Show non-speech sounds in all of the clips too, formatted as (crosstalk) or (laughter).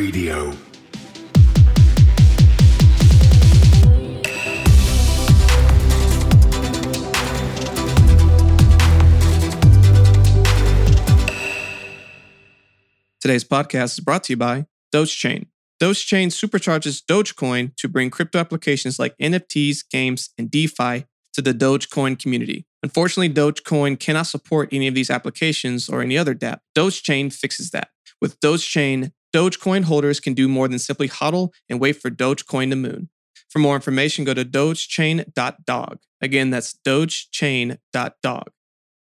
Radio. Today's podcast is brought to you by Dogechain. Dogechain supercharges Dogecoin to bring crypto applications like NFTs, games, and DeFi to the Dogecoin community. Unfortunately, Dogecoin cannot support any of these applications or any other dApp. Dogechain fixes that. With Dogechain, Dogecoin holders can do more than simply hodl and wait for Dogecoin to moon. For more information, go to dogechain.dog. Again, that's dogechain.dog.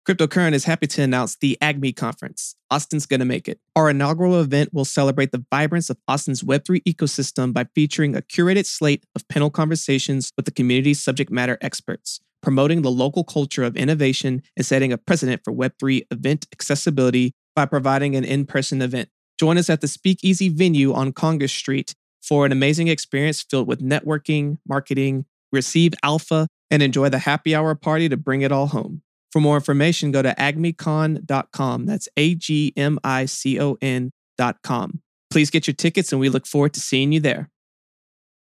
Cryptocurrent is happy to announce the AGMI conference. Austin's going to make it. Our inaugural event will celebrate the vibrance of Austin's Web3 ecosystem by featuring a curated slate of panel conversations with the community's subject matter experts, promoting the local culture of innovation and setting a precedent for Web3 event accessibility by providing an in person event. Join us at the Speakeasy venue on Congress Street for an amazing experience filled with networking, marketing, receive alpha, and enjoy the happy hour party to bring it all home. For more information, go to agmicon.com. That's A G M I C O N.com. Please get your tickets and we look forward to seeing you there.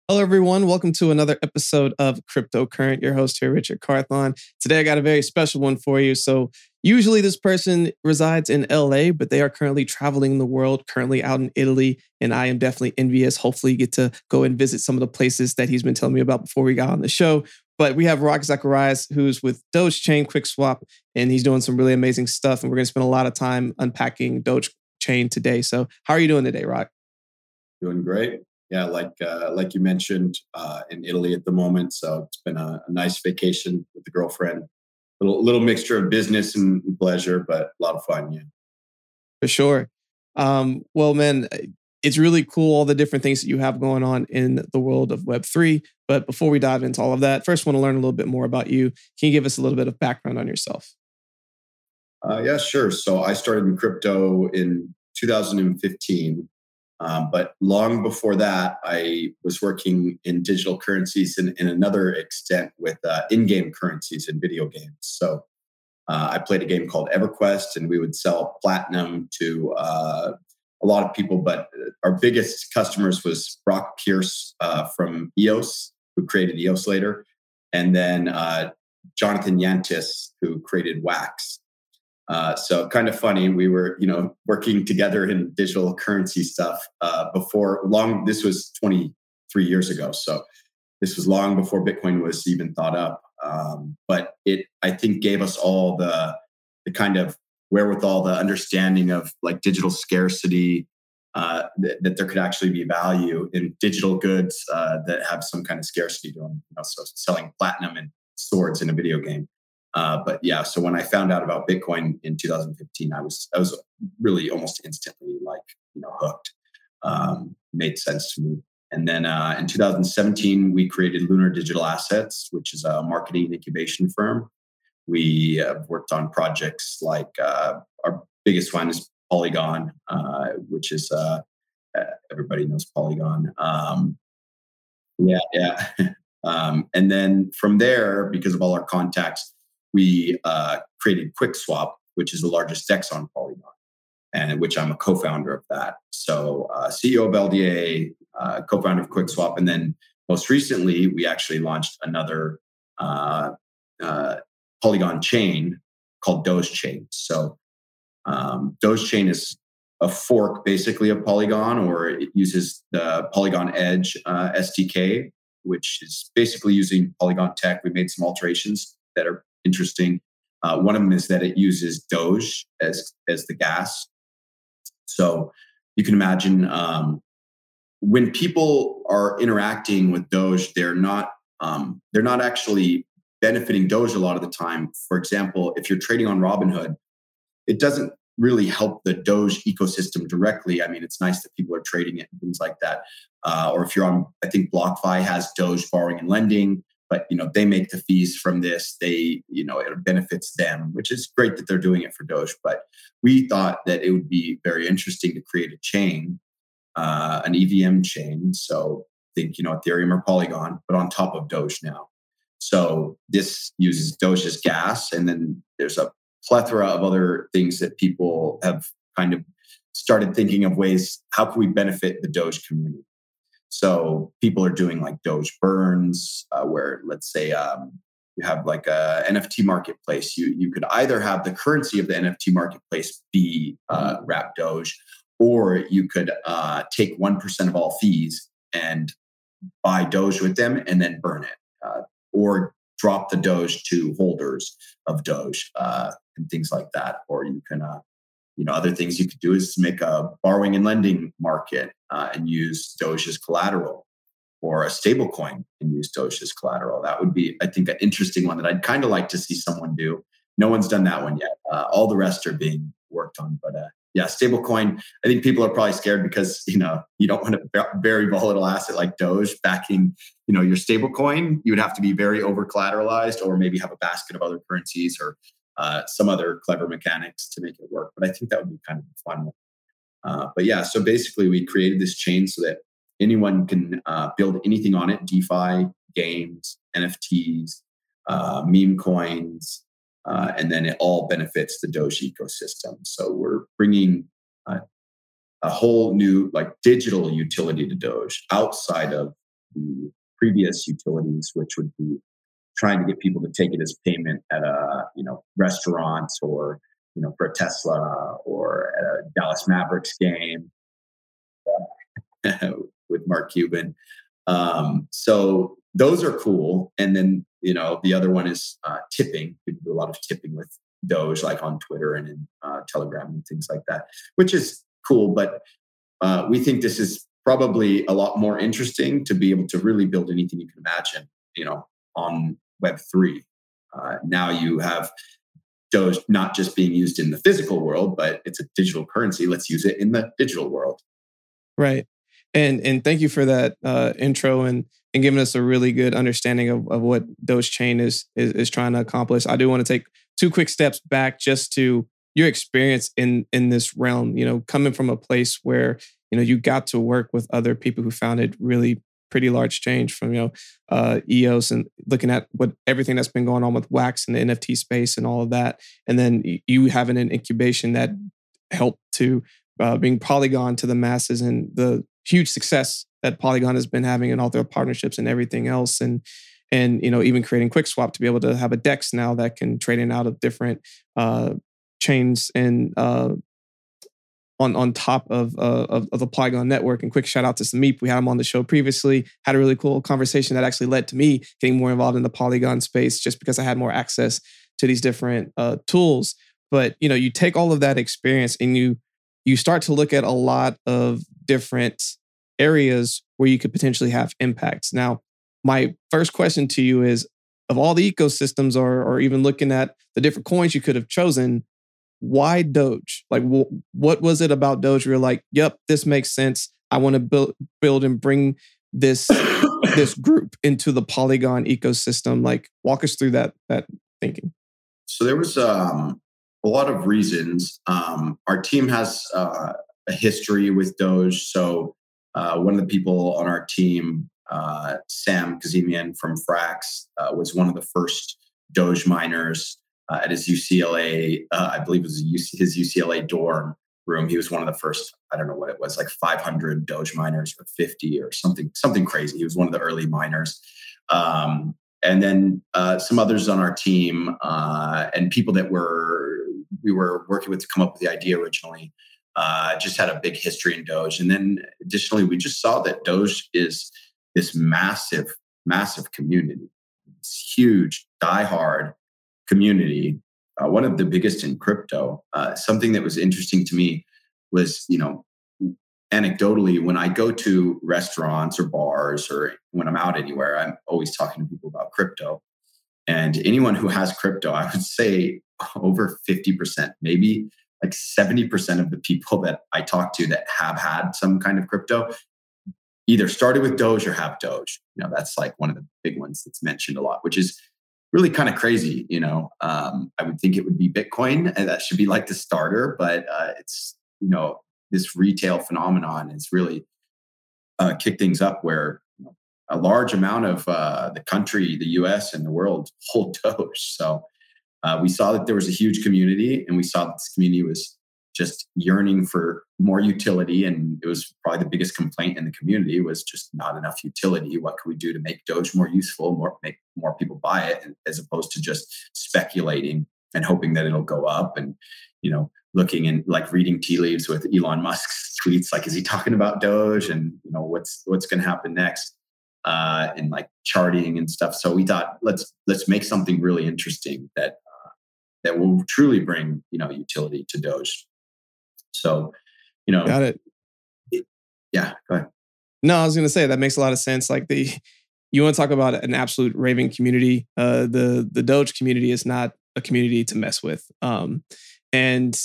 Hello, everyone. Welcome to another episode of Cryptocurrent. Your host here, Richard Carthon. Today, I got a very special one for you. So, usually this person resides in LA, but they are currently traveling the world, currently out in Italy. And I am definitely envious. Hopefully, get to go and visit some of the places that he's been telling me about before we got on the show. But we have Rock Zacharias, who's with Doge Chain QuickSwap, and he's doing some really amazing stuff. And we're going to spend a lot of time unpacking Doge Chain today. So, how are you doing today, Rock? Doing great. Yeah, like uh, like you mentioned, uh, in Italy at the moment. So it's been a, a nice vacation with the girlfriend. Little little mixture of business and pleasure, but a lot of fun. Yeah, for sure. Um, well, man, it's really cool all the different things that you have going on in the world of Web3. But before we dive into all of that, first, want to learn a little bit more about you. Can you give us a little bit of background on yourself? Uh, yeah, sure. So I started in crypto in 2015. Um, but long before that, I was working in digital currencies and in another extent with uh, in game currencies in video games. So uh, I played a game called EverQuest, and we would sell platinum to uh, a lot of people, but our biggest customers was Brock Pierce uh, from EOS, who created EOS later, and then uh, Jonathan Yantis, who created Wax. Uh, so kind of funny, we were you know working together in digital currency stuff uh, before long. This was 23 years ago, so this was long before Bitcoin was even thought up. Um, but it I think gave us all the the kind of wherewithal, the understanding of like digital scarcity, uh, th- that there could actually be value in digital goods uh, that have some kind of scarcity to them. You know, so selling platinum and swords in a video game. Uh, but yeah, so when I found out about Bitcoin in 2015, I was I was really almost instantly like you know hooked. Um, made sense to me. And then uh, in 2017, we created Lunar Digital Assets, which is a marketing incubation firm we have worked on projects like uh, our biggest one is Polygon, uh, which is uh, everybody knows Polygon. Um, yeah, yeah. (laughs) um, and then from there, because of all our contacts, we uh, created QuickSwap, which is the largest DEX on Polygon, and which I'm a co-founder of that. So uh, CEO of LDA, uh, co-founder of QuickSwap, and then most recently we actually launched another uh, uh, Polygon chain called Doge Chain. So um, Chain is a fork basically of Polygon, or it uses the Polygon Edge uh, SDK, which is basically using Polygon tech. We made some alterations that are interesting. Uh, one of them is that it uses Doge as as the gas. So you can imagine um, when people are interacting with Doge, they're not um, they're not actually benefiting Doge a lot of the time. For example, if you're trading on Robinhood, it doesn't really help the Doge ecosystem directly. I mean, it's nice that people are trading it and things like that. Uh, or if you're on, I think BlockFi has Doge borrowing and lending, but you know they make the fees from this. They, you know, it benefits them, which is great that they're doing it for Doge. But we thought that it would be very interesting to create a chain, uh, an EVM chain. So think you know Ethereum or Polygon, but on top of Doge now. So this uses Doge as gas, and then there's a plethora of other things that people have kind of started thinking of ways how can we benefit the Doge community. So people are doing like Doge burns, uh, where let's say um, you have like a NFT marketplace. You you could either have the currency of the NFT marketplace be uh, Doge, or you could uh, take one percent of all fees and buy Doge with them and then burn it, uh, or drop the Doge to holders of Doge uh, and things like that. Or you can, uh, you know, other things you could do is make a borrowing and lending market uh, and use Doge as collateral, or a stable coin and use Doge as collateral. That would be, I think, an interesting one that I'd kind of like to see someone do. No one's done that one yet. Uh, all the rest are being worked on, but uh, yeah, stablecoin. I think people are probably scared because you know you don't want a very volatile asset like Doge backing you know your stablecoin. You would have to be very over collateralized, or maybe have a basket of other currencies or uh, some other clever mechanics to make it work. But I think that would be kind of fun. Uh, but yeah, so basically we created this chain so that anyone can uh, build anything on it: DeFi, games, NFTs, uh, meme coins, uh, and then it all benefits the Doge ecosystem. So we're bringing uh, a whole new like digital utility to Doge outside of the previous utilities, which would be trying to get people to take it as payment at a you know restaurants or you know for a Tesla Dallas Mavericks game (laughs) with Mark Cuban. Um, so those are cool. And then you know, the other one is uh, tipping. People do a lot of tipping with Doge, like on Twitter and in uh, Telegram and things like that, which is cool. But uh, we think this is probably a lot more interesting to be able to really build anything you can imagine, you know, on Web three. Uh, now you have Doge not just being used in the physical world, but it's a digital currency. Let's use it in the digital world. Right. And and thank you for that uh, intro and and giving us a really good understanding of, of what Doge Chain is, is is trying to accomplish. I do want to take two quick steps back just to your experience in in this realm. You know, coming from a place where you know you got to work with other people who founded really pretty large change from you know uh, EOS and looking at what everything that's been going on with Wax and the NFT space and all of that, and then you having an incubation that helped to uh, bring Polygon to the masses and the huge success that Polygon has been having and all their partnerships and everything else. And and you know even creating QuickSwap to be able to have a DEX now that can trade in out of different uh, chains and uh, on on top of, uh, of, of the Polygon network. And quick shout out to Sameep, we had him on the show previously. Had a really cool conversation that actually led to me getting more involved in the Polygon space just because I had more access to these different uh, tools. But you know, you take all of that experience and you you start to look at a lot of different areas where you could potentially have impacts. Now, my first question to you is of all the ecosystems or, or even looking at the different coins you could have chosen, why Doge? Like, wh- what was it about Doge? You're like, yep, this makes sense. I want to build, build and bring this this (coughs) group into the Polygon ecosystem. Like, walk us through that that thinking. So there was um, a lot of reasons. Um, our team has uh, a history with Doge, so uh, one of the people on our team, uh, Sam Kazemian from Frax, uh, was one of the first Doge miners uh, at his UCLA, uh, I believe it was his UCLA dorm room. He was one of the first, I don't know what it was, like 500 Doge miners or 50 or something, something crazy. He was one of the early miners. Um, and then uh, some others on our team and people that were we were working with to come up with the idea originally uh, just had a big history in Doge. And then additionally, we just saw that Doge is this massive, massive community, this huge, diehard community, uh, one of the biggest in crypto. Uh, something that was interesting to me was, you know, anecdotally, when I go to restaurants or bars or when I'm out anywhere, I'm always talking to people about crypto. And anyone who has crypto, I would say over 50%, maybe like 70% of the people that I talk to that have had some kind of crypto either started with Doge or have Doge. You know, that's like one of the big ones that's mentioned a lot, which is really kind of crazy. You know, um, I would think it would be Bitcoin and that should be like the starter, but uh, it's, you know, this retail phenomenon has really uh, kicked things up where a large amount of uh, the country, the US and the world (laughs) hold Doge. So uh, we saw that there was a huge community and we saw that this community was just yearning for more utility. And it was probably the biggest complaint in the community was just not enough utility. What can we do to make Doge more useful, more make more people buy it, as opposed to just speculating and hoping that it'll go up and you know looking and like reading tea leaves with Elon Musk's (laughs) tweets like is he talking about Doge and you know what's what's going to happen next uh and like charting and stuff so we thought let's let's make something really interesting that uh, that will truly bring you know utility to Doge so, you know, got it. it yeah, go ahead. No, I was going to say that makes a lot of sense. Like the, you want to talk about an absolute raving community. Uh, the the Doge community is not a community to mess with. Um, and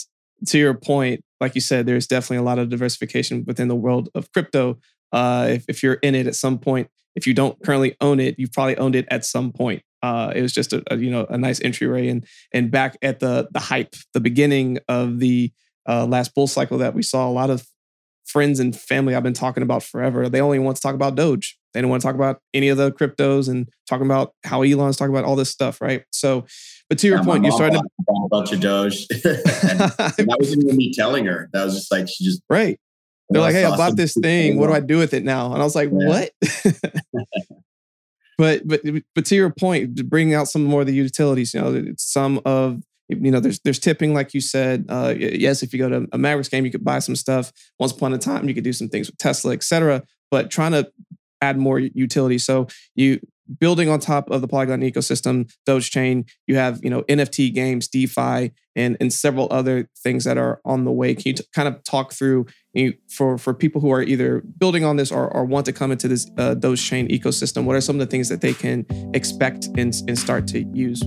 to your point, like you said, there's definitely a lot of diversification within the world of crypto. Uh, if, if you're in it at some point, if you don't currently own it, you've probably owned it at some point. Uh, it was just a, a, you know a nice entryway and and back at the the hype, the beginning of the uh, last bull cycle that we saw a lot of friends and family I've been talking about forever. They only want to talk about Doge. They don't want to talk about any of the cryptos and talking about how Elon's talking about all this stuff, right? So, but to your yeah, point, you started to a bunch of Doge. (laughs) (laughs) that wasn't even me telling her. That was just like she just right. They're like, "Hey, I bought this thing. What do I do with it now?" And I was like, yeah. "What?" (laughs) but but but to your point, bringing out some more of the utilities, you know, some of you know, there's there's tipping, like you said. Uh, yes, if you go to a Mavericks game, you could buy some stuff. Once upon a time, you could do some things with Tesla, et cetera. But trying to add more utility. So you building on top of the Polygon ecosystem, Doge Chain, you have you know NFT games, DeFi, and and several other things that are on the way. Can you t- kind of talk through you, for for people who are either building on this or, or want to come into this uh, Doge Chain ecosystem? What are some of the things that they can expect and, and start to use?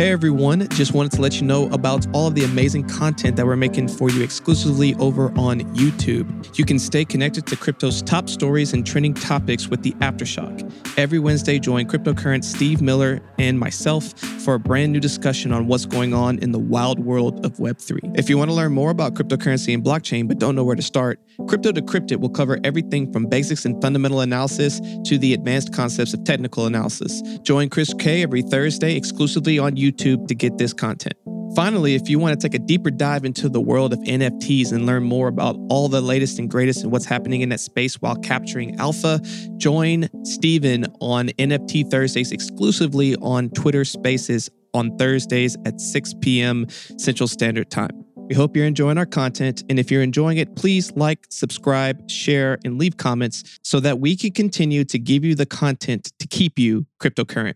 Hey everyone, just wanted to let you know about all of the amazing content that we're making for you exclusively over on YouTube. You can stay connected to crypto's top stories and trending topics with the Aftershock. Every Wednesday, join cryptocurrent Steve Miller and myself for a brand new discussion on what's going on in the wild world of Web3. If you want to learn more about cryptocurrency and blockchain but don't know where to start, Crypto Decrypted will cover everything from basics and fundamental analysis to the advanced concepts of technical analysis. Join Chris K every Thursday exclusively on YouTube to get this content. Finally, if you want to take a deeper dive into the world of NFTs and learn more about all the latest and greatest and what's happening in that space while capturing alpha, join Steven on NFT Thursdays exclusively on Twitter Spaces on Thursdays at 6 p.m. Central Standard Time. We hope you're enjoying our content. And if you're enjoying it, please like, subscribe, share, and leave comments so that we can continue to give you the content to keep you cryptocurrent.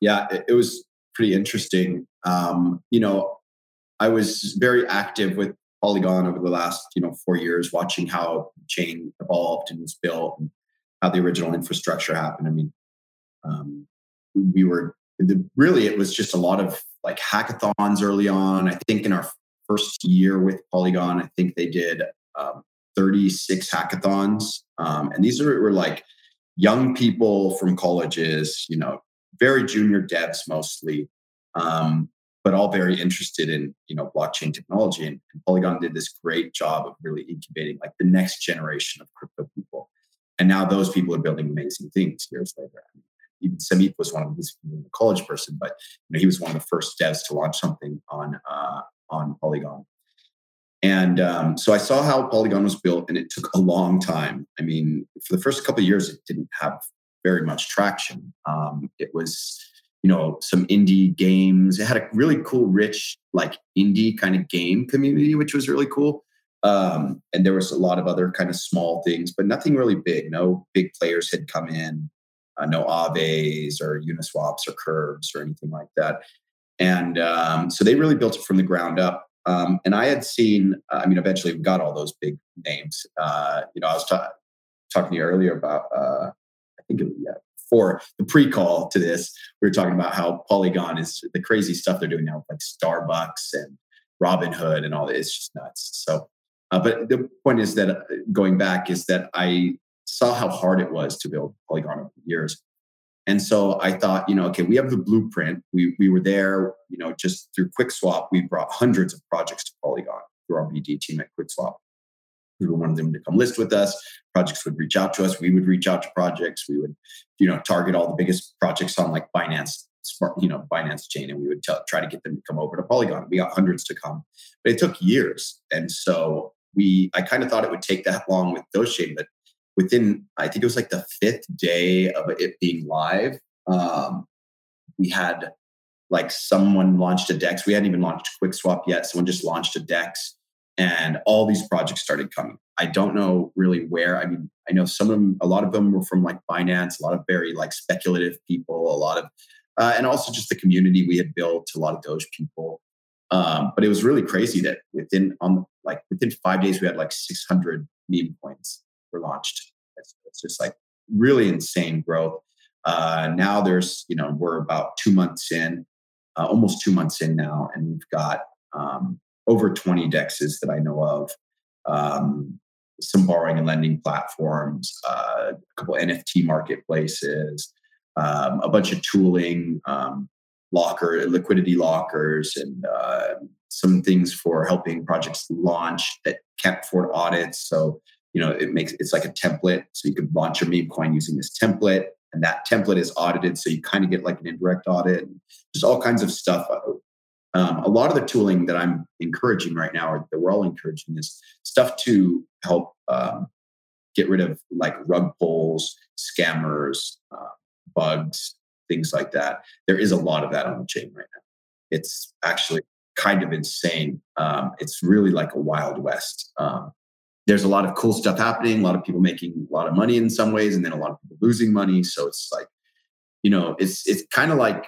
Yeah, it, was pretty interesting. Um, you know, I was very active with Polygon over the last, you know, four years, watching how the chain evolved and was built and how the original infrastructure happened. I mean, um, we were the, really it was just a lot of like hackathons early on. I think in our first year with Polygon, I think they did um, 36 hackathons. Um, and these were like young people from colleges, you know, very junior devs mostly, um, but all very interested in, you know, blockchain technology. And, Polygon did this great job of really incubating like the next generation of crypto people. And now those people are building amazing things years later even Sameep was one of these a college person, but you know, he was one of the first devs to launch something on uh, on Polygon. And um, so I saw how Polygon was built, and it took a long time. I mean, for the first couple years, it didn't have very much traction. Um, it was, you know, some indie games. It had a really cool, rich, like indie kind of game community, which was really cool. Um, and there was a lot of other kind of small things, but nothing really big. No big players had come in uh, no Aaves or Uniswaps or Curves or anything like that. And um, so they really built it from the ground up. Um, and I had seen, I mean, eventually we got all those big names. Uh, you know, I was ta- talking to you earlier about, uh, think it, yeah, for the pre-call to this, we were talking about how Polygon is the crazy stuff they're doing now, like Starbucks and Robinhood and all. It's just nuts. So, uh, but the point is that uh, going back is that I saw how hard it was to build Polygon over the years. And so I thought, you know, okay, we have the blueprint. We, we were there, you know, just through QuickSwap, we brought hundreds of projects to Polygon through our BD team at QuickSwap. We wanted them to come list with us. Projects would reach out to us. We would reach out to projects. We would, you know, target all the biggest projects on like Binance smart, you know, Binance chain, and we would try to get them to come over to Polygon. We got hundreds to come, but it took years. And so we, I kind of thought it would take that long with Doge Chain, but within, I think it was like the fifth day of it being live, um, we had like someone launched a DEX. We hadn't even launched QuickSwap yet. Someone just launched a DEX, and all these projects started coming. I don't know really where. I mean, I know some of them, a lot of them were from like Binance, a lot of very like speculative people, a lot of, uh, and also just the community we had built, a lot of Doge people. Um, but it was really crazy that within on like within five days we had like 600 meme coins were launched. It's, it's just like really insane growth. Uh, now there's you know we're about two months in, uh, almost two months in now, and we've got um, over 20 dexes that I know of. Um, some borrowing and lending platforms, uh, a couple NFT marketplaces, um, a bunch of tooling, um, locker liquidity lockers, and uh, some things for helping projects launch that can't afford audits. So you know it makes it's like a template, so you can launch your meme coin using this template, and that template is audited, so you kind of get like an indirect audit. There's all kinds of stuff uh, um, a lot of the tooling that I'm encouraging right now, or that we're all encouraging, is stuff to help um, get rid of like rug pulls, scammers, uh, bugs, things like that. There is a lot of that on the chain right now. It's actually kind of insane. Um, it's really like a wild west. Um, there's a lot of cool stuff happening, a lot of people making a lot of money in some ways, and then a lot of people losing money. So it's like, you know, it's it's kind of like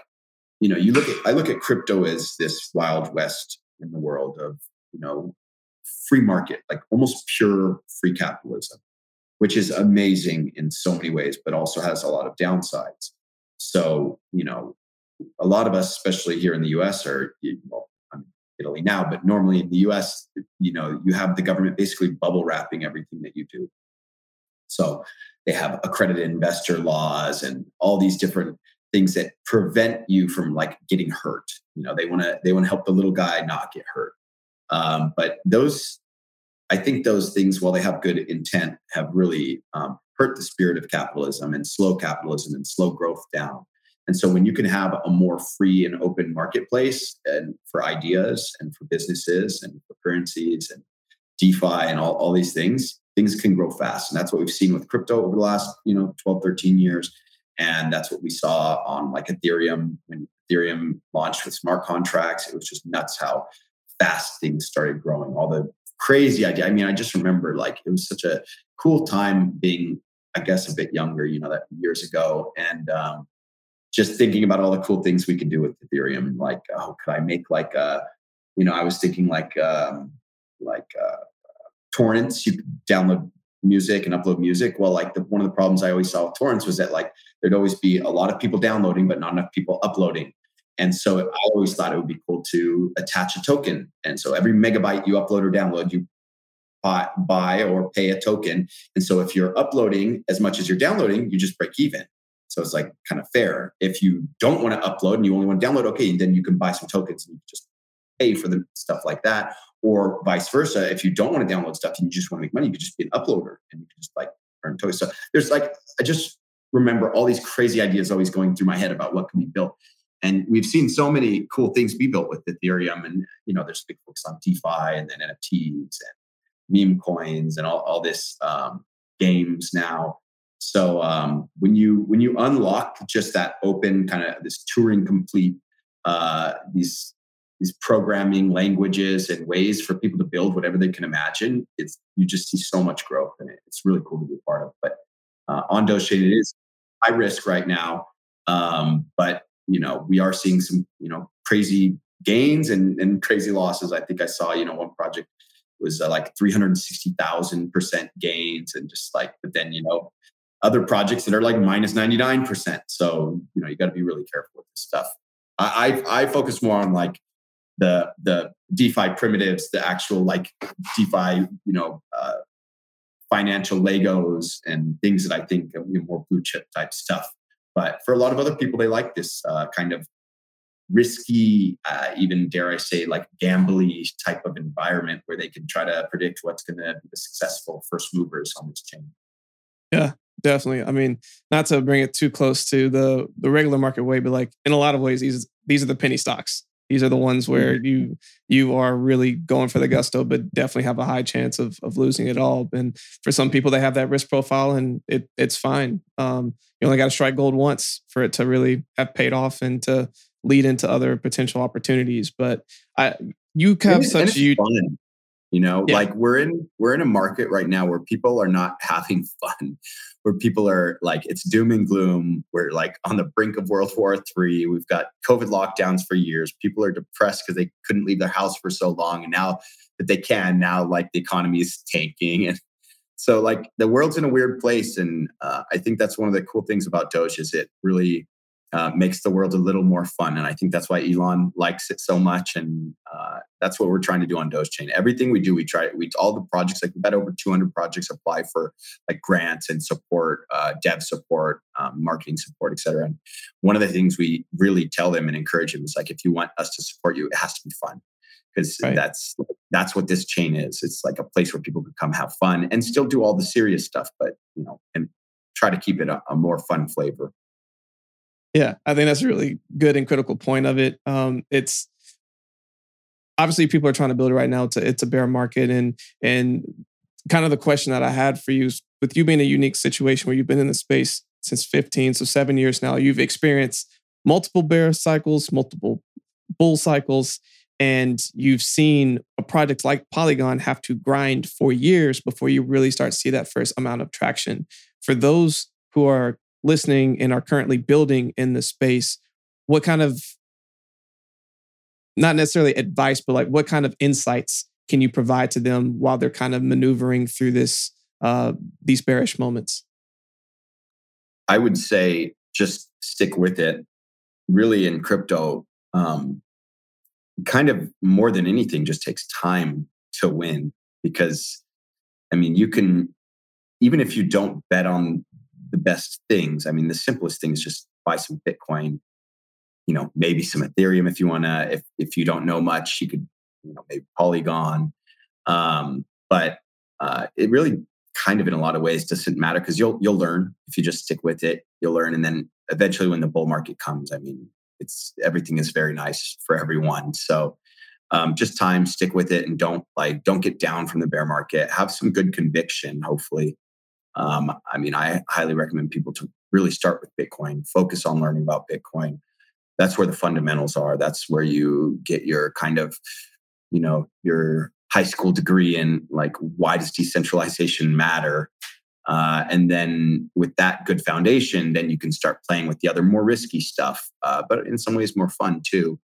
you know, you look at I look at crypto as this wild west in the world of, you know, free market, like almost pure free capitalism, which is amazing in so many ways, but also has a lot of downsides. So, you know, a lot of us, especially here in the US, are well, I'm Italy now, but normally in the US, you know, you have the government basically bubble wrapping everything that you do. So they have accredited investor laws and all these different things that prevent you from like getting hurt. You know, they want to they want to help the little guy not get hurt. Um, but those, I think those things, while they have good intent, have really um, hurt the spirit of capitalism and slow capitalism and slow growth down. And so, when you can have a more free and open marketplace and for ideas and for businesses and for currencies and DeFi and all, all these things, things can grow fast. And that's what we've seen with crypto over the last, you know, 12, 13 years. And that's what we saw on like Ethereum when Ethereum launched with smart contracts. It was just nuts how fast things started growing. All the crazy idea. I mean, I just remember like it was such a cool time being, I guess, a bit younger, you know, that years ago. And um, just thinking about all the cool things we could do with Ethereum. Like, oh, could I make like a, you know, I was thinking like um, like uh, torrents. You could download music and upload music. Well, like the, one of the problems I always saw with torrents was that like there'd always be a lot of people downloading, but not enough people uploading. And so I always thought it would be cool to attach a token. And so every megabyte you upload or download, you buy, buy or pay a token. And so if you're uploading as much as you're downloading, you just break even. So it's like kind of fair. If you don't want to upload and you only want to download, okay, then you can buy some tokens and just pay for the stuff like that or vice versa. If you don't want to download stuff and you just want to make money, you could just be an uploader and you can just like earn tokens. So there's like, I just remember all these crazy ideas always going through my head about what can be built. And we've seen so many cool things be built with Ethereum. And, you know, there's big books on DeFi and then NFTs and meme coins and all, all this um, games now. So um, when you when you unlock just that open kind of this Turing complete uh, these these programming languages and ways for people to build whatever they can imagine. It's you just see so much growth in it. It's really cool to be a part of. But uh, on Dogechain, it is high risk right now, um, but you know we are seeing some you know crazy gains and, and crazy losses. I think I saw you know one project was uh, like three hundred sixty thousand percent gains, and just like but then you know other projects that are like minus ninety nine percent. So you know you got to be really careful with this stuff. I, I I focus more on like the the DeFi primitives, the actual like DeFi, you know, uh, financial Legos and things that I think are more blue chip type stuff. But for a lot of other people, they like this uh, kind of risky, uh, even dare I say, like gambly type of environment where they can try to predict what's going to be the successful first movers on this chain. Yeah, definitely. I mean, not to bring it too close to the the regular market way, but like in a lot of ways, these these are the penny stocks. These are the ones where mm-hmm. you you are really going for the gusto, but definitely have a high chance of of losing it all. And for some people, they have that risk profile, and it it's fine. Um, you only got to strike gold once for it to really have paid off and to lead into other potential opportunities. But I, you have such you. Fun. You know, yeah. like we're in we're in a market right now where people are not (laughs) having fun, where people are like it's doom and gloom. We're like on the brink of World War Three. We've got COVID lockdowns for years. People are depressed because they couldn't leave their house for so long, and now that they can, now like the economy is tanking, and so like the world's in a weird place. And uh, I think that's one of the cool things about Doge is it really uh, makes the world a little more fun. And I think that's why Elon likes it so much. And uh, that's what we're trying to do on Dogechain. Everything we do, we try, we all the projects, like we've had over 200 projects apply for like grants and support, uh, dev support, um, marketing support, etc. And one of the things we really tell them and encourage them is like, if you want us to support you, it has to be fun. Because right. that's that's what this chain is. It's like a place where people can come have fun and still do all the serious stuff, but you know, and try to keep it a, a more fun flavor. Yeah, I think that's a really good and critical point of it. Um, it's obviously people are trying to build it right now. It's a, it's a bear market, and and kind of the question that I had for you with you being a unique situation where you've been in the space since 15, so seven years now, you've experienced multiple bear cycles, multiple bull cycles, and you've seen a project like Polygon have to grind for years before you really start to see that first amount of traction. For those who are listening and are currently building in the space, what kind of not necessarily advice, but like what kind of insights can you provide to them while they're kind of maneuvering through this uh, these bearish moments? I would say just stick with it. Really, in crypto, um, kind of more than anything, just takes time to win because, I mean, you can even if you don't bet on the best things. I mean, the simplest thing is just buy some Bitcoin, you know, maybe some Ethereum if you want to. If if you don't know much, you could, you know, maybe Polygon. Um, but uh, it really kind of in a lot of ways doesn't matter because you'll you'll learn if you just stick with it. You'll learn, and then eventually, when the bull market comes, I mean, it's everything is very nice for everyone. So. Um, just time, stick with it, and don't like don't get down from the bear market. Have some good conviction, hopefully, um, I mean, I highly recommend people to really start with Bitcoin, focus on learning about Bitcoin. That's where the fundamentals are. That's where you get your kind of, you know, your high school degree in like why does decentralization matter? Uh, and then with that good foundation, then you can start playing with the other more risky stuff, uh, but in some ways more fun too.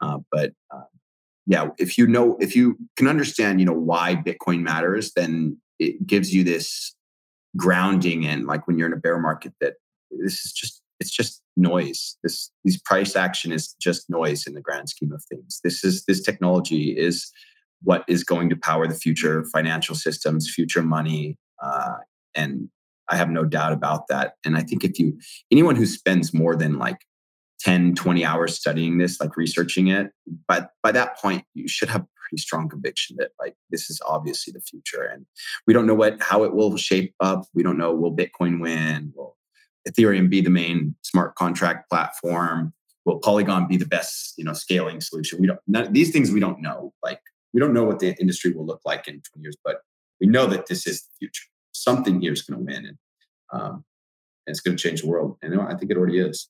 Uh, but uh, yeah, if you know, if you can understand, you know, why Bitcoin matters, then it gives you this grounding in like when you're in a bear market that this is just it's just noise. This these price action is just noise in the grand scheme of things. This is this technology is what is going to power the future financial systems future money uh, and i have no doubt about that. And i think if you anyone who spends more than like 10 20 hours studying this like researching it but by that point you should have pretty strong conviction that like this is obviously the future. And we don't know what how it will shape up. We don't know will bitcoin win? Will ethereum be the main smart contract platform? Will polygon be the best you know scaling solution? We don't none, these things we don't know like we don't know what the industry will look like in 20 years but we know that this is the future. Something here is going to win and um, and it's going to change the world and i think it already is.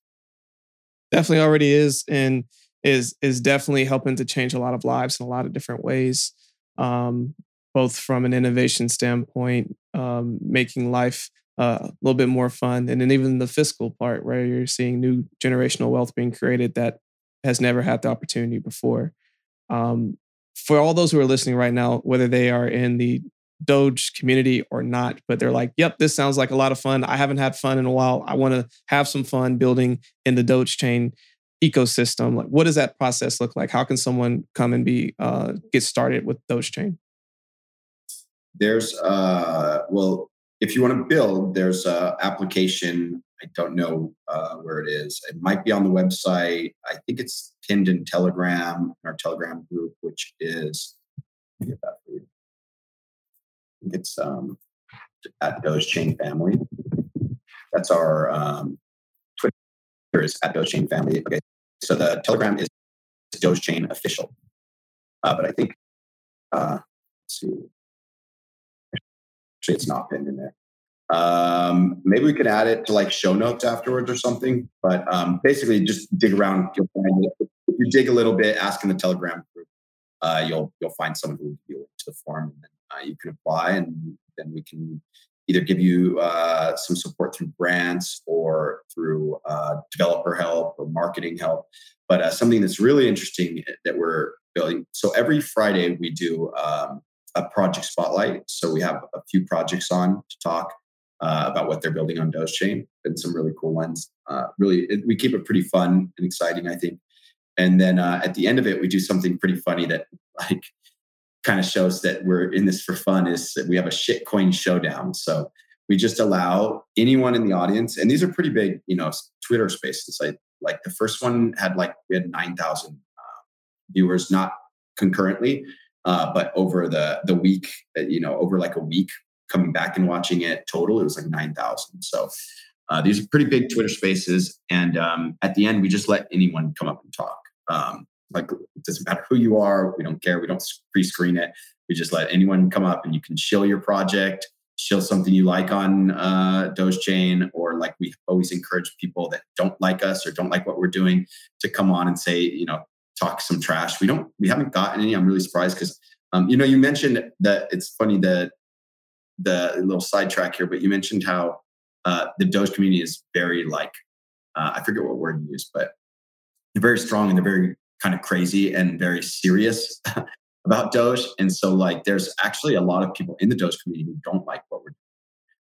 Definitely already is and is is definitely helping to change a lot of lives in a lot of different ways, um, both from an innovation standpoint, um, making life uh, a little bit more fun, and then even the fiscal part where you're seeing new generational wealth being created that has never had the opportunity before. Um, for all those who are listening right now, whether they are in the Doge community or not, but they're like, yep, this sounds like a lot of fun. I haven't had fun in a while. I want to have some fun building in the Doge chain ecosystem like what does that process look like how can someone come and be uh, get started with Doge chain? there's uh well if you want to build there's a application i don't know uh, where it is. It might be on the website. I think it's pinned in telegram our telegram group which is get that it's um at Dogechain family. That's our um, Twitter is at Dogechain family. Okay, so the Telegram is Dogechain official, uh, but I think uh, let's see, actually, it's not pinned in there. Um, maybe we could add it to like show notes afterwards or something. But um, basically, just dig around. You'll find it. If you dig a little bit, ask in the Telegram group. Uh, you'll you'll find someone who will you to the form, and then uh, you can apply, and then we can either give you uh, some support through grants or through uh, developer help or marketing help. But uh, something that's really interesting that we're building. So every Friday we do um, a project spotlight. So we have a few projects on to talk uh, about what they're building on Dogechain and some really cool ones. Uh, really, it, we keep it pretty fun and exciting, I think. And then uh, at the end of it, we do something pretty funny that (laughs) like kind of shows that we're in this for fun. Is that we have a shitcoin showdown. So we just allow anyone in the audience, and these are pretty big, you know, Twitter spaces. Like like the first one had like we had nine thousand uh, viewers, not concurrently, uh, but over the the week, uh, you know, over like a week, coming back and watching it total, it was like 9,000. So uh, these are pretty big Twitter spaces. And um, at the end, we just let anyone come up and talk. Um, like it doesn't matter who you are. We don't care. We don't pre-screen it. We just let anyone come up and you can show your project, show something you like on uh, Dogechain, or like we always encourage people that don't like us or don't like what we're doing to come on and say, you know, talk some trash. We don't, we haven't gotten any. I'm really surprised because, um, you know, you mentioned that it's funny that the little sidetrack here, but you mentioned how uh, the Doge community is very like uh, I forget what word you used, but they're very strong and they're very kind of crazy and very serious (laughs) about Doge. And so like there's actually a lot of people in the Doge community who don't like what we're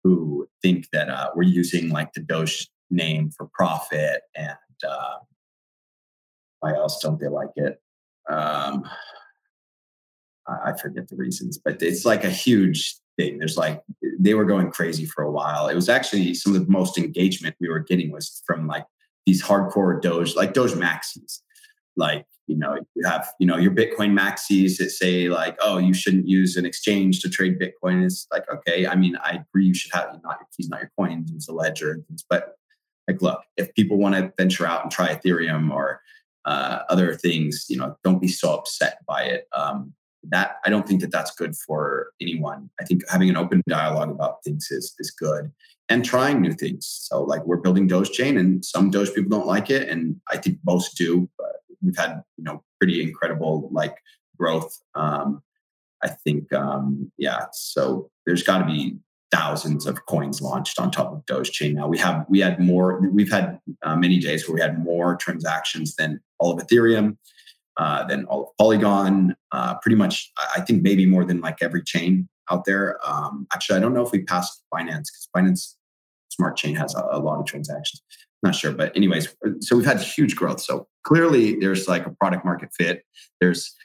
who think that uh, we're using like the Doge name for profit and uh, why else don't they like it? Um, I forget the reasons, but it's like a huge thing. There's like they were going crazy for a while. It was actually some of the most engagement we were getting was from like these hardcore Doge, like Doge maxis. Like, you know, you have, you know, your Bitcoin maxis that say like, oh, you shouldn't use an exchange to trade Bitcoin. It's like, okay, I mean, I agree you should have not your keys, not your coins, use a ledger and things. But like, look, if people want to venture out and try Ethereum or uh, other things, you know, don't be so upset by it. Um, that I don't think that that's good for anyone. I think having an open dialogue about things is is good and trying new things. So like we're building Doge chain and some Doge people don't like it and I think most do, we've had, you know, pretty incredible like growth. Um, I think um, yeah, so there's got to be thousands of coins launched on top of Doge chain now. We have we had more we've had uh, many days where we had more transactions than all of Ethereum uh, than all of Polygon. Uh, pretty much, I think maybe more than like every chain out there. Um, actually, I don't know if we passed Binance because Binance Smart Chain has a, a, lot of transactions. not sure, but anyways, so we've had huge growth. So clearly, there's like a product market fit. There's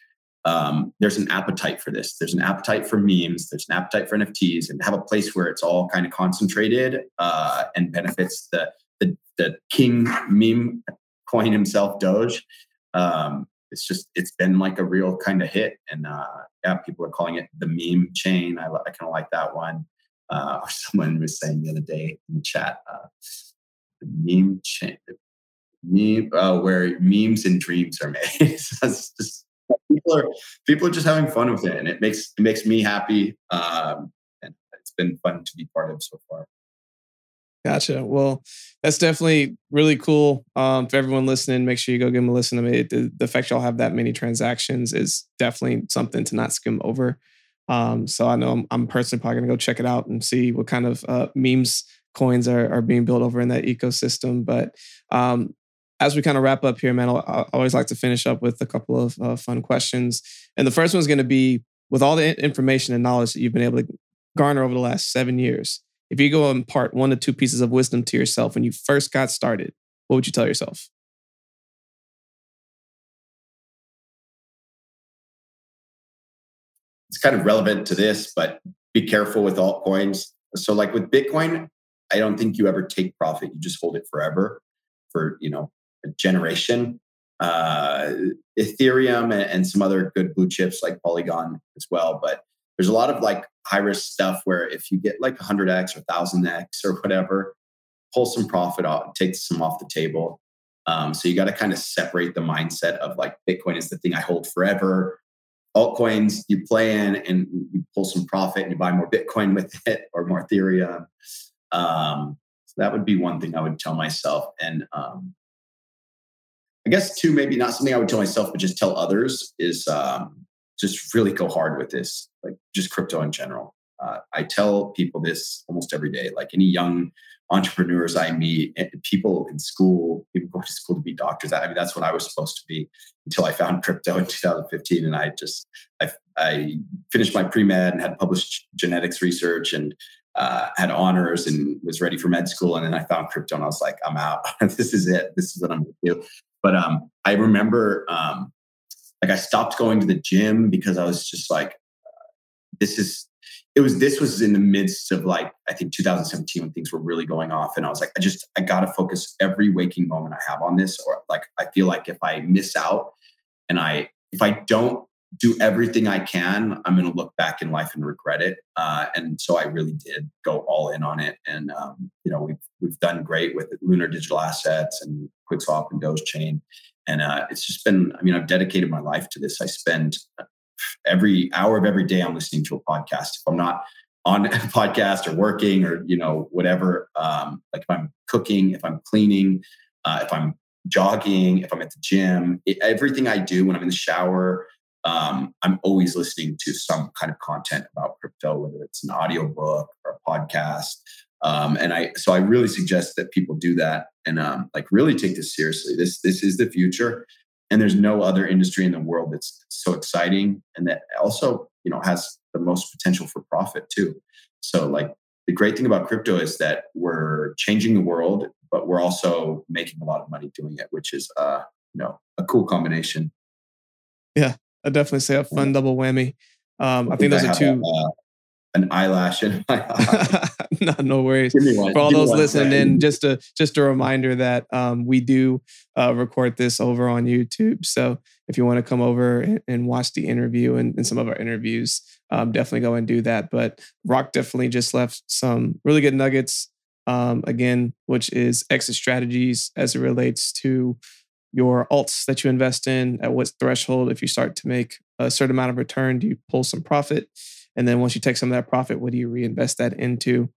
um, there's an appetite for this. There's an appetite for memes. There's an appetite for NFTs, and have a place where it's all kind of concentrated uh, and benefits the, the the king meme coin himself, Doge. Um, it's just it's been like a real kind of hit and uh yeah people are calling it the meme chain i, I kind of like that one uh or (laughs) someone was saying the other day in the chat uh the meme chain meme uh, where memes and dreams are made (laughs) so just people are people are just having fun with it and it makes it makes me happy um and it's been fun to be part of so far Gotcha. Well, that's definitely really cool. Um, for everyone listening, make sure you go give them a listen. I mean, the, the fact y'all have that many transactions is definitely something to not skim over. Um, so I know I'm, I'm personally probably gonna go check it out and see what kind of uh, memes coins are, are being built over in that ecosystem. But um, as we kind of wrap up here, man, I, always like to finish up with a couple of uh, fun questions. And the first one's going to be with all the information and knowledge that you've been able to garner over the last seven years if you go and impart one to two pieces of wisdom to yourself when you first got started, what would you tell yourself? It's kind of relevant to this, but be careful with altcoins. So, like with Bitcoin, I don't think you ever take profit. You just hold it forever for you know generation. Uh, Ethereum and some other good blue chips like Polygon as well, but there's a lot of like high risk stuff where if you get like 100x or 1000x or whatever, pull some profit off, take some off the table. Um, so you got to kind of separate the mindset of like Bitcoin is the thing I hold forever. Altcoins you play in and you pull some profit and you buy more Bitcoin with (laughs) it or more Ethereum. Um, so that would be one thing I would tell myself. And um, I guess two, maybe not something I would tell myself, but just tell others is um, just really go hard with this, like just crypto in general. Uh, I tell people this almost every day. Like any young entrepreneurs I meet, people in school, people going to school to be doctors. I mean, that's what I was supposed to be until I found crypto in 2015, and I just I, I finished my pre med and had published genetics research and uh, had honors and was ready for med school. And then I found crypto, and I was like, I'm out. (laughs) this is it. This is what I'm going to do. But um, I remember um, like I stopped going to the gym because I was just like, uh, this is it was this was in the midst of like I think 2017 when things were really going off, and I was like, I just I got to focus every waking moment I have on this, or like I feel like if I miss out and I if I don't do everything I can, I'm going to look back in life and regret it. Uh, and so I really did go all in on it, and um, you know we've we've done great with Lunar Digital Assets and QuickSwap and Dogechain, and uh, it's just been. I mean, I've dedicated my life to this. I spend every hour of every day I'm listening to a podcast. If I'm not on (laughs) a podcast or working or you know whatever, um, like if I'm cooking, if I'm cleaning, uh, if I'm jogging, if I'm at the gym, it, everything I do when I'm in the shower, um, I'm always listening to some kind of content about crypto, whether it's an audiobook or a podcast. Um, and I, so I really suggest that people do that and um, like really take this seriously. This, this is the future and there's no other industry in the world that's so exciting and that also you know has the most potential for profit too so like the great thing about crypto is that we're changing the world but we're also making a lot of money doing it which is uh you know a cool combination yeah i definitely say a fun double whammy um, I, I think, those I are two. uh, an eyelash in my (laughs) eye. no, no worries. For all those listening in, just a just a reminder that um, we do uh, record this over on YouTube. So if you want to come over and, and watch the interview and, and, some of our interviews, um, definitely go and do that. But Rock definitely just left some really good nuggets. Um, again, which is exit strategies as it relates to your alts that you invest in. At what threshold, if you start to make a certain amount of return, do you pull some profit? And then once you take some of that profit, what do you reinvest that into?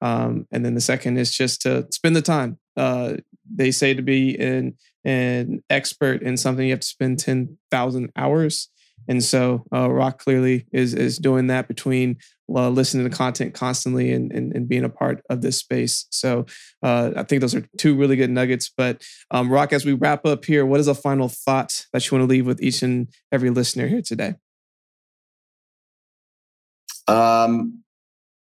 Um, and then the second is just to spend the time. Uh, they say to be an an expert in something, you have to spend ten thousand hours. And so uh, Rock clearly is is doing that between uh, listening to content constantly and, and, and being a part of this space. So uh, I think those are two really good nuggets. But um, Rock, as we wrap up here, what is a final thought that you want to leave with each and every listener here today? Um,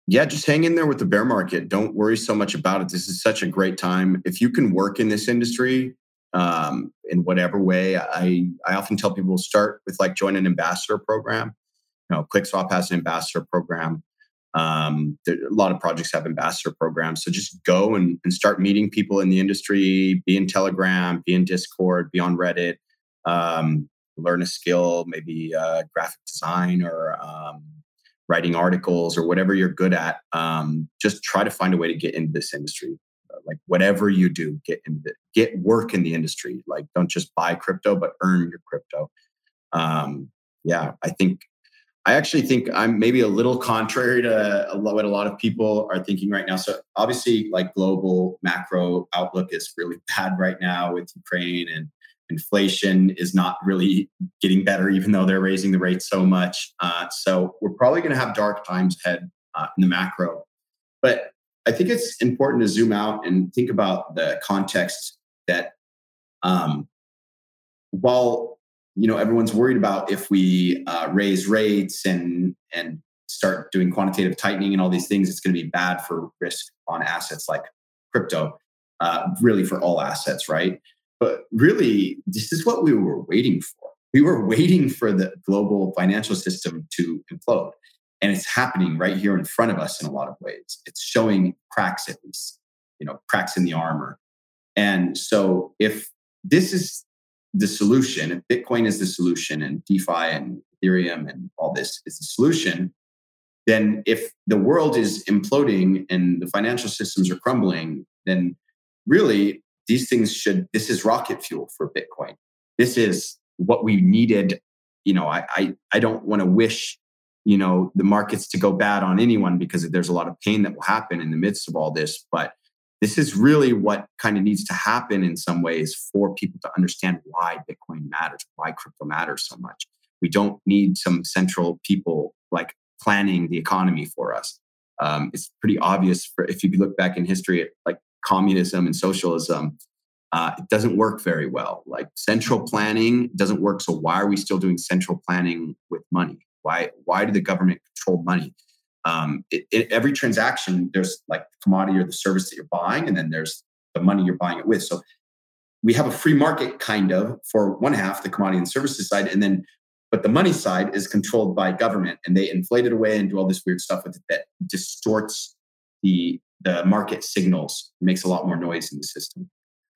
yeah, just hang in there with the bear market. Don't worry so much about it. This is such a great time. If you can work in this industry um, in whatever way, I I often tell people start with like join an ambassador program. You know, QuickSwap has an ambassador program. Um, there, a lot of projects have ambassador programs. So just go and, and start meeting people in the industry. Be in Telegram, be in Discord, be on Reddit. Um, learn a skill, maybe uh, graphic design or um, writing articles or whatever you're good at um, just try to find a way to get into this industry like whatever you do get in the, get work in the industry like don't just buy crypto but earn your crypto um, yeah i think i actually think i'm maybe a little contrary to what a lot of people are thinking right now so obviously like global macro outlook is really (laughs) bad right now with ukraine and inflation is not really getting better, even though they're raising the rate so much. Uh, so we're probably going to have dark times ahead uh, in the macro. But I think it's important to zoom out and think about the context that um, while you know everyone's worried about if we uh, raise rates and and start doing quantitative tightening and all these things, it's going to be bad for risk on assets like crypto. Uh, really, for all assets, right? But really, this is what we were waiting for. We were (laughs) waiting for the global financial system to implode. And it's happening right here in front of us in a lot of ways. It's showing cracks, at least, you know, cracks in the armor. And so if this is the solution, if Bitcoin is the solution and DeFi and Ethereum and all this is the solution, then if the world is imploding and the financial systems are crumbling, then really these things should this is rocket fuel for bitcoin this is what we needed you know i i, I don't want to wish you know the markets to go bad on anyone because there's a lot of pain that will happen in the midst of all this. But this is really what kind of needs to happen in some ways for people to understand why bitcoin matters why crypto matters so much. We don't need some central people like planning the economy for us. Um, it's pretty obvious for if you look back in history at like communism and socialism uh, it doesn't work very well. Like central planning doesn't work so why are we still doing central planning with money why why do the government control money? Um, it, it, every transaction there's like the commodity or the service that you're buying and then there's the money you're buying it with. So we have a free market kind of for one half the commodity and services side and then but the money side is controlled by government and they inflate it away and do all this weird stuff with it that distorts the the market signals makes a lot more noise in the system.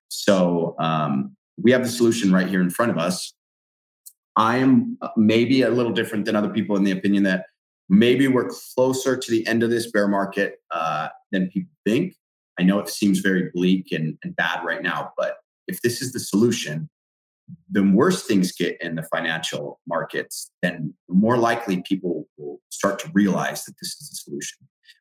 So um, we have the solution right here in front of us i am uh, maybe a little different than other people in the opinion that maybe we're closer to the end of this bear market uh, than people think. I know it seems very bleak and, and bad right now, but if this is the solution, the worse things get in the financial markets, then more likely people will start to realize that this is the solution.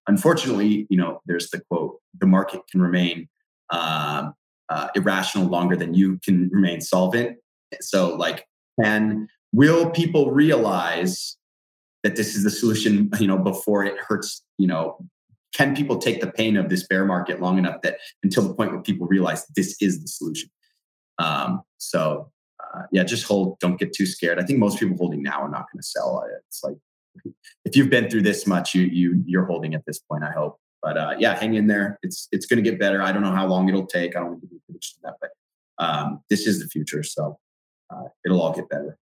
Unfortunately, you know, there's the quote: "The market can remain uh, uh, irrational longer than you can remain solvent." So, like, can will people realize that this is the solution, (laughs) you know, before it hurts, you know, can people take the pain of this bear market long enough that until the point where people realize this is the solution? Um, so uh, yeah, just hold. Don't get too scared. I think most people holding now are not going to sell. It's like if you've been through this much, you you you're holding at this point. I hope. But uh, yeah, hang in there. It's it's going to get better. I don't know how long it'll take. I don't want to of that, but um, this is the future. So uh, it'll all get better.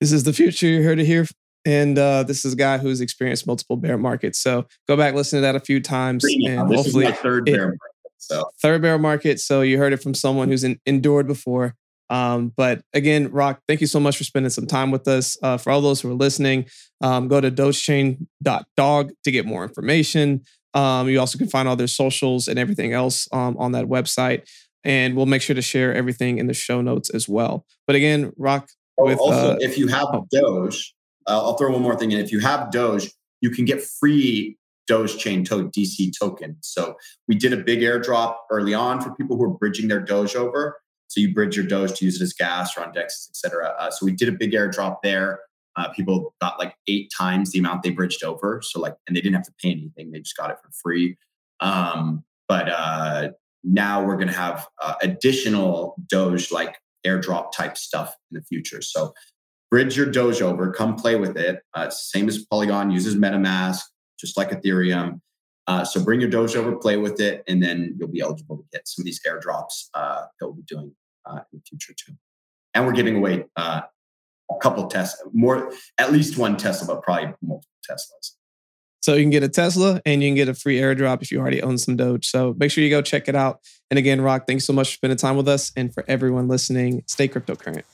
This is the future. You're here to hear and uh, this is a guy who's experienced multiple bear markets. So go back, listen to that a few times. And this hopefully, is my third bear market. So third bear market. So you heard it from someone who's in, endured before. Um, but again, Rock, thank you so much for spending some time with us. Uh, for all those who are listening, um, go to dogechain.dog to get more information. Um, you also can find all their socials and everything else um, on that website. And we'll make sure to share everything in the show notes as well. But again, Rock. Oh, with, also, uh, if you have oh. Doge, uh, I'll throw one more thing in. If you have Doge, you can get free Doge chain to- DC token. So we did a big airdrop early on for people who are bridging their Doge over. So you bridge your Doge to use it as gas or on DEX, et cetera. Uh, so we did a big airdrop there. Uh, people got like eight times the amount they bridged over. So like, and they didn't have to pay anything; they just got it for free. Um, but uh, now we're going to have uh, additional Doge like airdrop type stuff in the future. So bridge your Doge over, come play with it. Uh, same as Polygon, uses MetaMask, just like Ethereum. Uh, so bring your Doge over, play with it, and then you'll be eligible to get some of these airdrops uh, that we'll be doing uh, in the future too. And we're giving away uh, a couple Tesla, more at least one Tesla, but probably multiple Teslas. So you can get a Tesla and you can get a free airdrop if you already own some Doge. So make sure you go check it out. And again, Rock, thanks so much for spending time with us. And for everyone listening, stay cryptocurrent.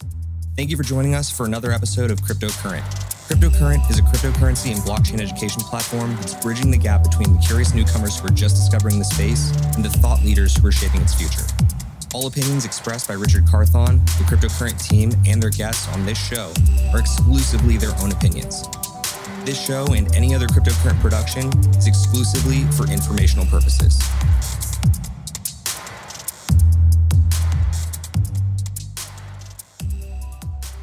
Thank you for joining us for another episode of Cryptocurrent. Cryptocurrent is a cryptocurrency and blockchain education platform that's bridging the gap between the curious newcomers who are just discovering the space and the thought leaders who are shaping its future. All opinions expressed by Richard Carthon, the Cryptocurrent team, and their guests on this show are exclusively their own opinions. This show and any other cryptocurrency production is exclusively for informational purposes.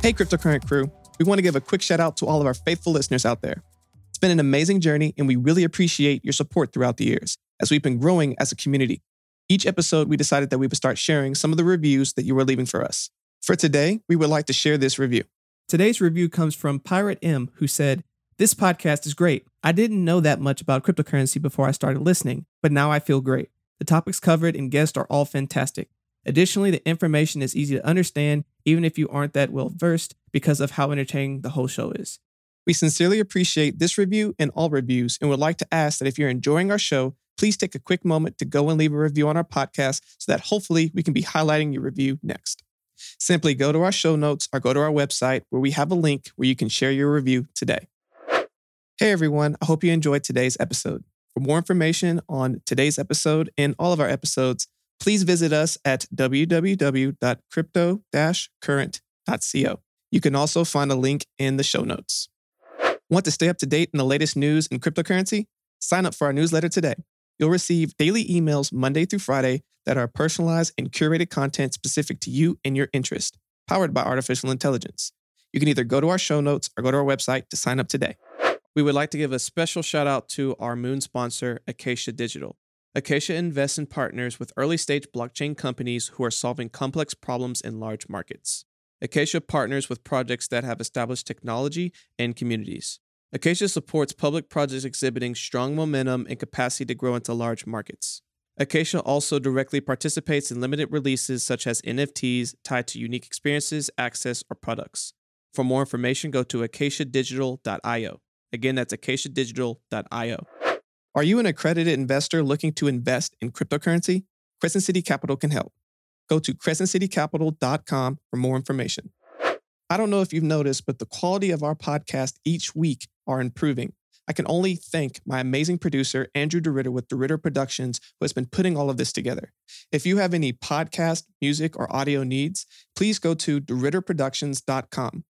Hey, cryptocurrency crew. We want to give a quick shout out to all of our faithful listeners out there. It's been an amazing journey, and we really appreciate your support throughout the years as we've been growing as a community. Each episode, we decided that we would start sharing some of the reviews that you were leaving for us. For today, we would like to share this review. Today's review comes from Pirate M, who said, This podcast is great. I didn't know that much about cryptocurrency before I started listening, but now I feel great. The topics covered and guests are all fantastic. Additionally, the information is easy to understand even if you aren't that well versed because of how entertaining the whole show is. We sincerely appreciate this review and all reviews and would like to ask that if you're enjoying our show, please take a quick moment to go and leave a review on our podcast so that hopefully we can be highlighting your review next. Simply go to our show notes or go to our website where we have a link where you can share your review today. Hey everyone, I hope you enjoyed today's episode. For more information on today's episode and all of our episodes, please visit us at www.crypto-current.co. You can also find a link in the show notes. Want to stay up to date in the latest news in cryptocurrency? Sign up for our newsletter today. You'll receive daily emails Monday through Friday that are personalized and curated content specific to you and your interest, powered by artificial intelligence. You can either go to our show notes or go to our website to sign up today. We would like to give a special shout out to our moon sponsor, Acacia Digital. Acacia invests in partners with early stage blockchain companies who are solving complex problems in large markets. Acacia partners with projects that have established technology and communities. Acacia supports public projects exhibiting strong momentum and capacity to grow into large markets. Acacia also directly participates in limited releases such as NFTs tied to unique experiences, access, or products. For more information, go to acaciadigital.io. Again, that's acaciadigital.io. Are you an accredited investor looking to invest in cryptocurrency? Crescent City Capital can help. Go to crescentcitycapital.com for more information. I don't know if you've noticed, but the quality of our podcast each week are improving. I can only thank my amazing producer, Andrew DeRitter with DeRitter Productions, who has been putting all of this together. If you have any podcast, music, or audio needs, please go to DeRitterProductions.com.